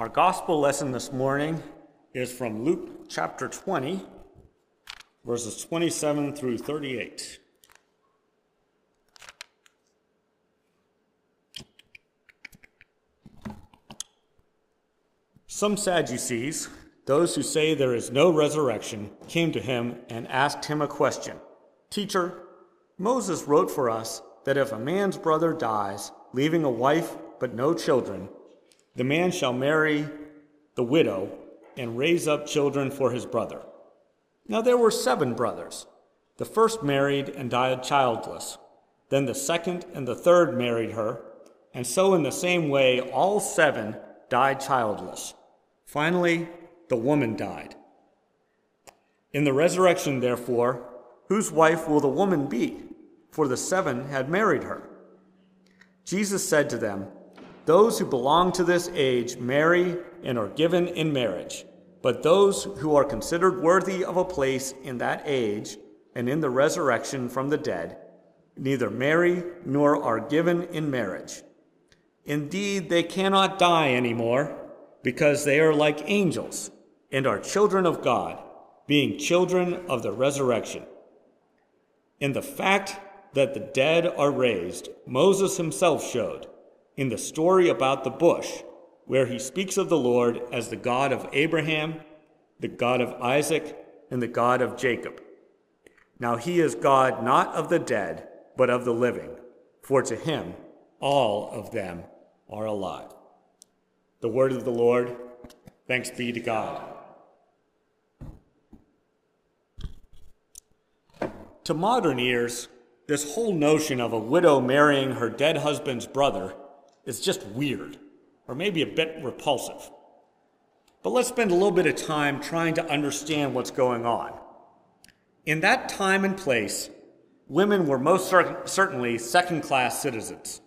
Our gospel lesson this morning is from Luke chapter 20, verses 27 through 38. Some Sadducees, those who say there is no resurrection, came to him and asked him a question Teacher, Moses wrote for us that if a man's brother dies, leaving a wife but no children, the man shall marry the widow and raise up children for his brother. Now there were seven brothers. The first married and died childless. Then the second and the third married her, and so in the same way all seven died childless. Finally, the woman died. In the resurrection, therefore, whose wife will the woman be? For the seven had married her. Jesus said to them, Those who belong to this age marry and are given in marriage, but those who are considered worthy of a place in that age and in the resurrection from the dead neither marry nor are given in marriage. Indeed, they cannot die anymore because they are like angels and are children of God, being children of the resurrection. In the fact that the dead are raised, Moses himself showed in the story about the bush, where he speaks of the Lord as the God of Abraham, the God of Isaac, and the God of Jacob. Now he is God not of the dead, but of the living, for to him all of them are alive. The word of the Lord. Thanks be to God. To modern ears, this whole notion of a widow marrying her dead husband's brother is just weird, or maybe a bit repulsive. But let's spend a little bit of time trying to understand what's going on. In that time and place, women were most certainly second class citizens.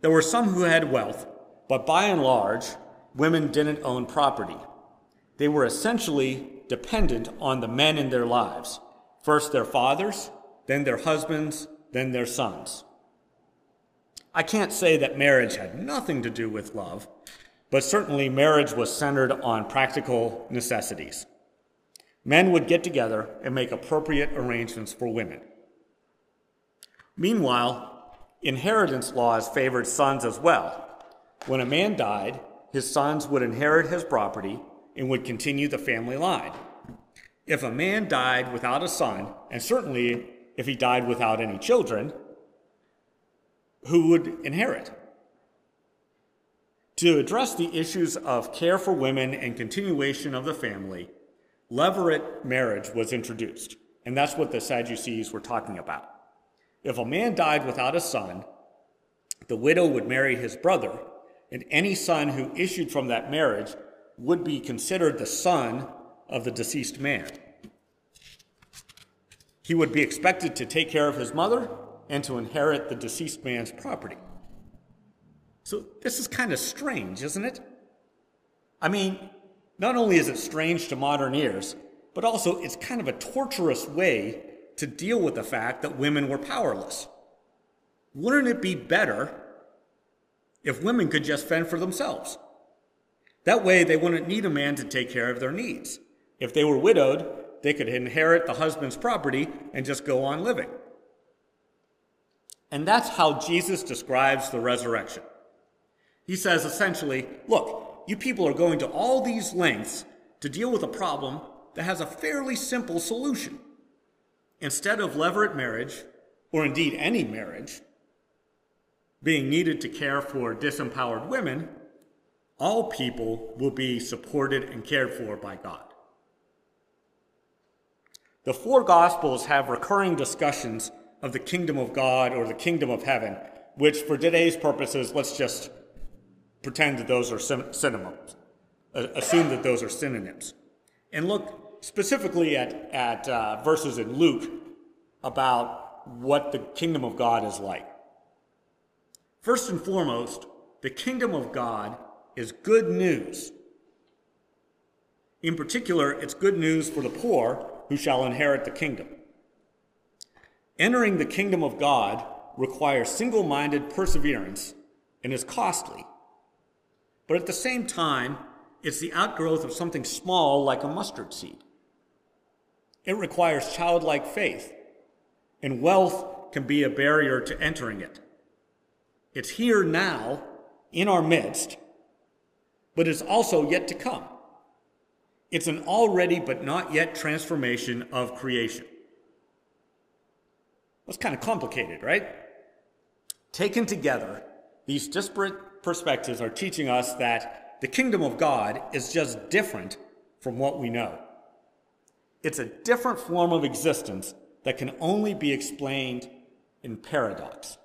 There were some who had wealth, but by and large, women didn't own property. They were essentially dependent on the men in their lives first their fathers, then their husbands, then their sons. I can't say that marriage had nothing to do with love, but certainly marriage was centered on practical necessities. Men would get together and make appropriate arrangements for women. Meanwhile, inheritance laws favored sons as well, when a man died, his sons would inherit his property and would continue the family line. If a man died without a son, and certainly if he died without any children, who would inherit? To address the issues of care for women and continuation of the family, levirate marriage was introduced, and that's what the Sadducees were talking about. If a man died without a son, the widow would marry his brother and any son who issued from that marriage would be considered the son of the deceased man. He would be expected to take care of his mother and to inherit the deceased man's property. So, this is kind of strange, isn't it? I mean, not only is it strange to modern ears, but also it's kind of a torturous way to deal with the fact that women were powerless. Wouldn't it be better if women could just fend for themselves. That way, they wouldn't need a man to take care of their needs. If they were widowed, they could inherit the husband's property and just go on living. And that's how Jesus describes the resurrection. He says essentially, look, you people are going to all these lengths to deal with a problem that has a fairly simple solution. Instead of levirate marriage, or indeed any marriage, being needed to care for disempowered women, all people will be supported and cared for by God. The four Gospels have recurring discussions of the kingdom of God or the kingdom of heaven, which for today's purposes, let's just pretend that those are synonyms, assume that those are synonyms, and look specifically at, at uh, verses in Luke about what the kingdom of God is like. First and foremost, the kingdom of God is good news. In particular, it's good news for the poor who shall inherit the kingdom. Entering the kingdom of God requires single minded perseverance and is costly. But at the same time, it's the outgrowth of something small like a mustard seed. It requires childlike faith, and wealth can be a barrier to entering it. It's here now, in our midst, but it's also yet to come. It's an already but not yet transformation of creation. That's kind of complicated, right? Taken together, these disparate perspectives are teaching us that the kingdom of God is just different from what we know. It's a different form of existence that can only be explained in paradox.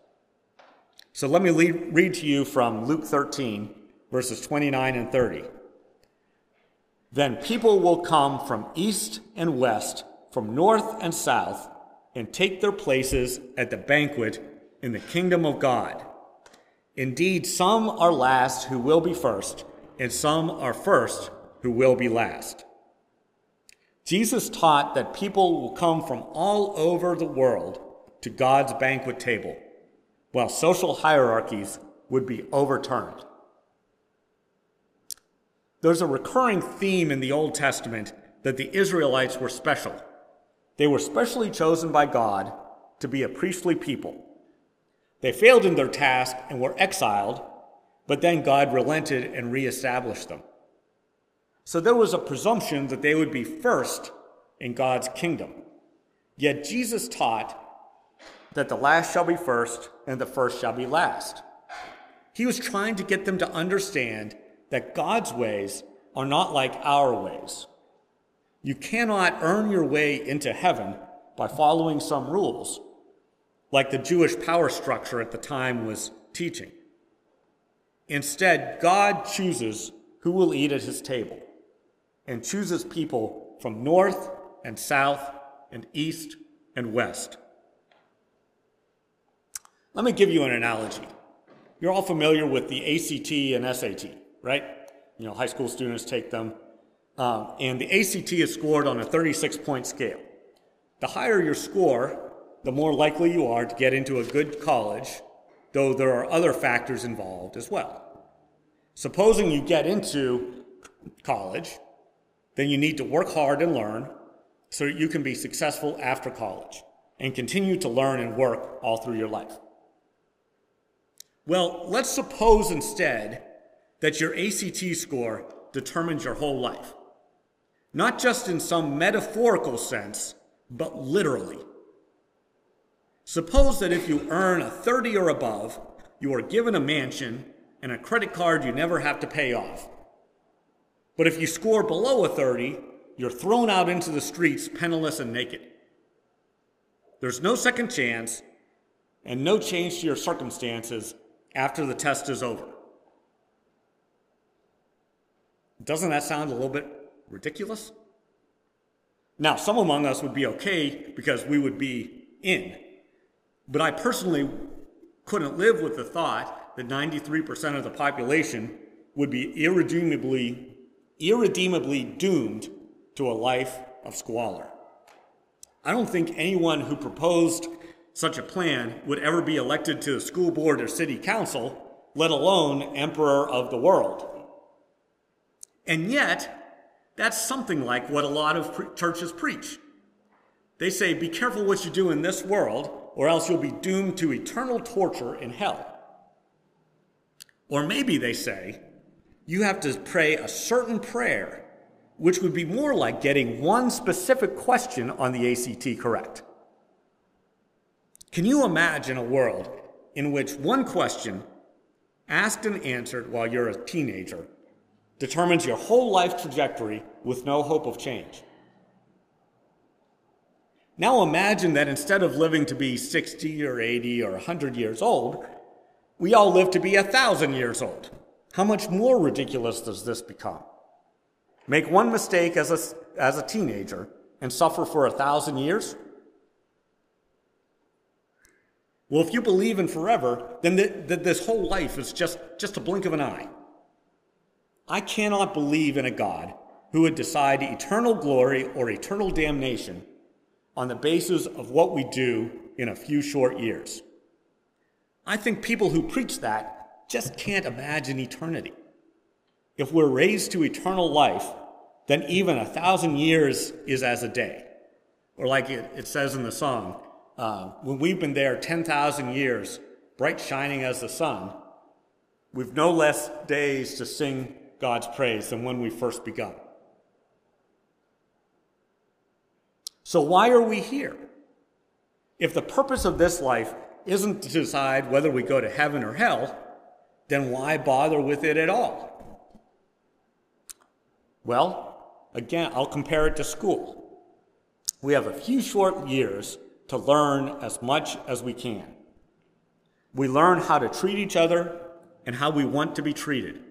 So let me read to you from Luke 13, verses 29 and 30. Then people will come from east and west, from north and south, and take their places at the banquet in the kingdom of God. Indeed, some are last who will be first, and some are first who will be last. Jesus taught that people will come from all over the world to God's banquet table, while social hierarchies would be overturned. There's a recurring theme in the Old Testament that the Israelites were special. They were specially chosen by God to be a priestly people. They failed in their task and were exiled, but then God relented and reestablished them. So there was a presumption that they would be first in God's kingdom. Yet Jesus taught that the last shall be first and the first shall be last. He was trying to get them to understand that God's ways are not like our ways. You cannot earn your way into heaven by following some rules, like the Jewish power structure at the time was teaching. Instead, God chooses who will eat at his table and chooses people from north and south and east and west. Let me give you an analogy. You're all familiar with the ACT and SAT right? You know, high school students take them. Um, and the ACT is scored on a 36 point scale. The higher your score, the more likely you are to get into a good college, though there are other factors involved as well. Supposing you get into college, then you need to work hard and learn so you can be successful after college and continue to learn and work all through your life. Well, let's suppose instead that your ACT score determines your whole life. Not just in some metaphorical sense, but literally. Suppose that if you earn a 30 or above, you are given a mansion and a credit card you never have to pay off. But if you score below a 30, you're thrown out into the streets penniless and naked. There's no second chance and no change to your circumstances after the test is over. Doesn't that sound a little bit ridiculous? Now, some among us would be okay because we would be in. But I personally couldn't live with the thought that 93% of the population would be irredeemably, irredeemably doomed to a life of squalor. I don't think anyone who proposed such a plan would ever be elected to the school board or city council, let alone emperor of the world. And yet, that's something like what a lot of pre- churches preach. They say, be careful what you do in this world, or else you'll be doomed to eternal torture in hell. Or maybe they say, you have to pray a certain prayer, which would be more like getting one specific question on the ACT correct. Can you imagine a world in which one question, asked and answered while you're a teenager, determines your whole life trajectory with no hope of change. Now imagine that instead of living to be 60 or 80 or 100 years old, we all live to be 1,000 years old. How much more ridiculous does this become? Make one mistake as a, as a teenager and suffer for a thousand years? Well, if you believe in forever, then the, the, this whole life is just, just a blink of an eye. I cannot believe in a God who would decide eternal glory or eternal damnation on the basis of what we do in a few short years. I think people who preach that just can't imagine eternity. If we're raised to eternal life, then even a thousand years is as a day. Or, like it, it says in the song, uh, when we've been there 10,000 years, bright shining as the sun, we've no less days to sing God's praise than when we first begun. So, why are we here? If the purpose of this life isn't to decide whether we go to heaven or hell, then why bother with it at all? Well, again, I'll compare it to school. We have a few short years to learn as much as we can. We learn how to treat each other and how we want to be treated.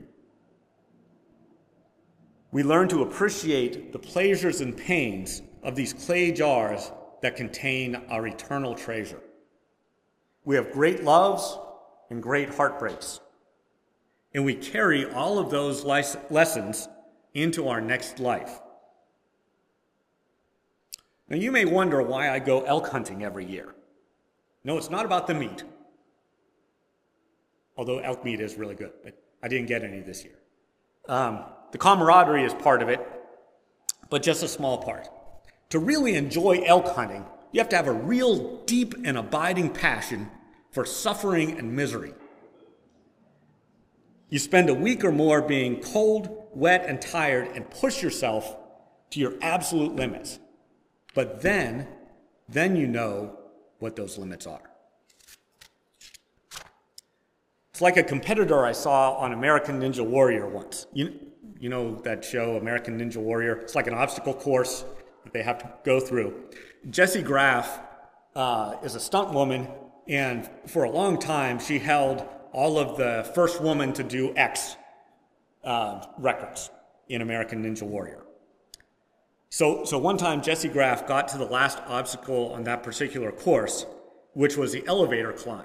We learn to appreciate the pleasures and pains of these clay jars that contain our eternal treasure. We have great loves and great heartbreaks. And we carry all of those lessons into our next life. Now, you may wonder why I go elk hunting every year. No, it's not about the meat, although elk meat is really good, but I didn't get any this year. Um, the camaraderie is part of it, but just a small part. To really enjoy elk hunting, you have to have a real deep and abiding passion for suffering and misery. You spend a week or more being cold, wet, and tired and push yourself to your absolute limits. But then, then you know what those limits are. It's like a competitor I saw on American Ninja Warrior once. You, you know that show, American Ninja Warrior? It's like an obstacle course that they have to go through. Jessie Graff uh, is a stunt woman, and for a long time, she held all of the first woman to do X uh, records in American Ninja Warrior. So, so one time, Jessie Graff got to the last obstacle on that particular course, which was the elevator climb,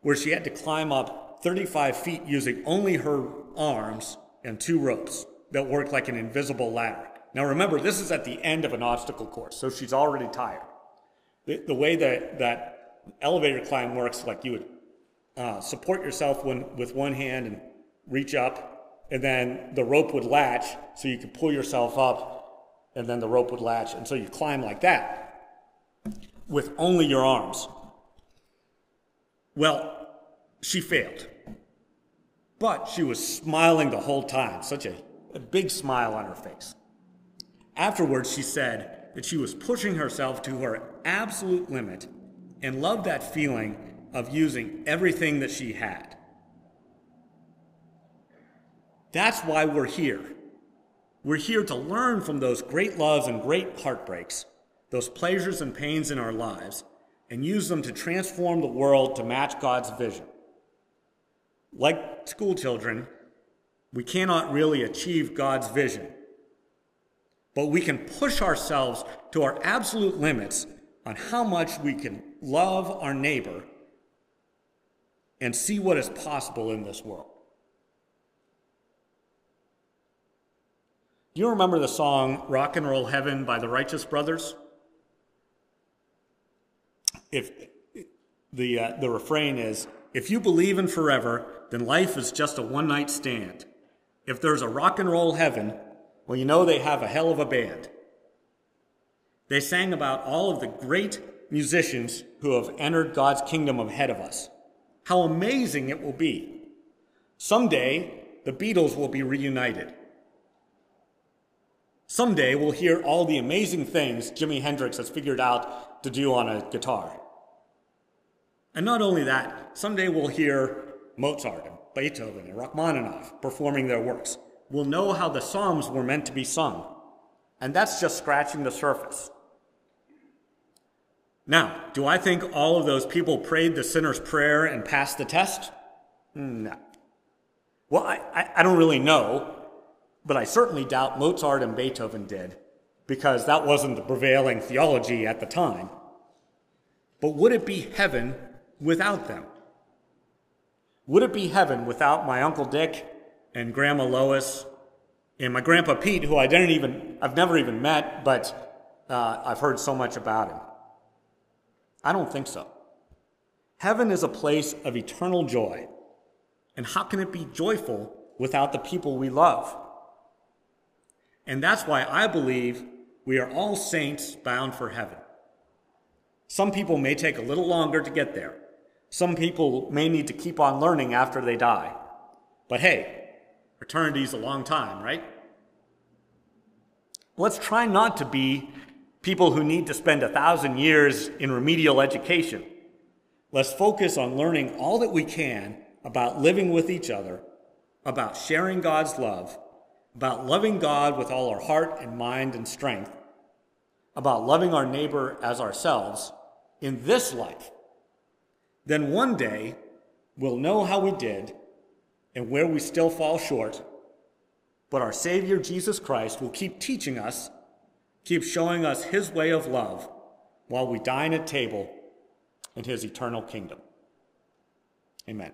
where she had to climb up 35 feet using only her arms and two ropes that work like an invisible ladder. Now remember, this is at the end of an obstacle course, so she's already tired. The, the way that that elevator climb works, like you would uh, support yourself when, with one hand and reach up, and then the rope would latch so you could pull yourself up and then the rope would latch. And so you climb like that with only your arms. Well, she failed. But she was smiling the whole time, such a, a big smile on her face. Afterwards, she said that she was pushing herself to her absolute limit and loved that feeling of using everything that she had. That's why we're here. We're here to learn from those great loves and great heartbreaks, those pleasures and pains in our lives, and use them to transform the world to match God's vision. Like school children, we cannot really achieve God's vision, but we can push ourselves to our absolute limits on how much we can love our neighbor and see what is possible in this world. Do you remember the song Rock and Roll Heaven by the Righteous Brothers? If the, uh, the refrain is, if you believe in forever, then life is just a one night stand. If there's a rock and roll heaven, well, you know they have a hell of a band. They sang about all of the great musicians who have entered God's kingdom ahead of us. How amazing it will be. Someday, the Beatles will be reunited. Someday we'll hear all the amazing things Jimi Hendrix has figured out to do on a guitar. And not only that, someday we'll hear Mozart and Beethoven and Rachmaninoff performing their works. We'll know how the Psalms were meant to be sung. And that's just scratching the surface. Now, do I think all of those people prayed the sinner's prayer and passed the test? Hmm, no. Well, I, I, I don't really know but I certainly doubt Mozart and Beethoven did, because that wasn't the prevailing theology at the time. But would it be heaven without them? Would it be heaven without my Uncle Dick and Grandma Lois and my Grandpa Pete, who I didn't even, I've never even met, but uh, I've heard so much about him? I don't think so. Heaven is a place of eternal joy. And how can it be joyful without the people we love. And that's why I believe we are all saints bound for heaven. Some people may take a little longer to get there. Some people may need to keep on learning after they die. But hey, eternity is a long time, right? Let's try not to be people who need to spend a thousand years in remedial education. Let's focus on learning all that we can about living with each other, about sharing God's love, about loving God with all our heart and mind and strength, about loving our neighbor as ourselves in this life. Then one day, we'll know how we did and where we still fall short. But our Savior Jesus Christ will keep teaching us, keep showing us His way of love while we dine at table in His eternal kingdom. Amen.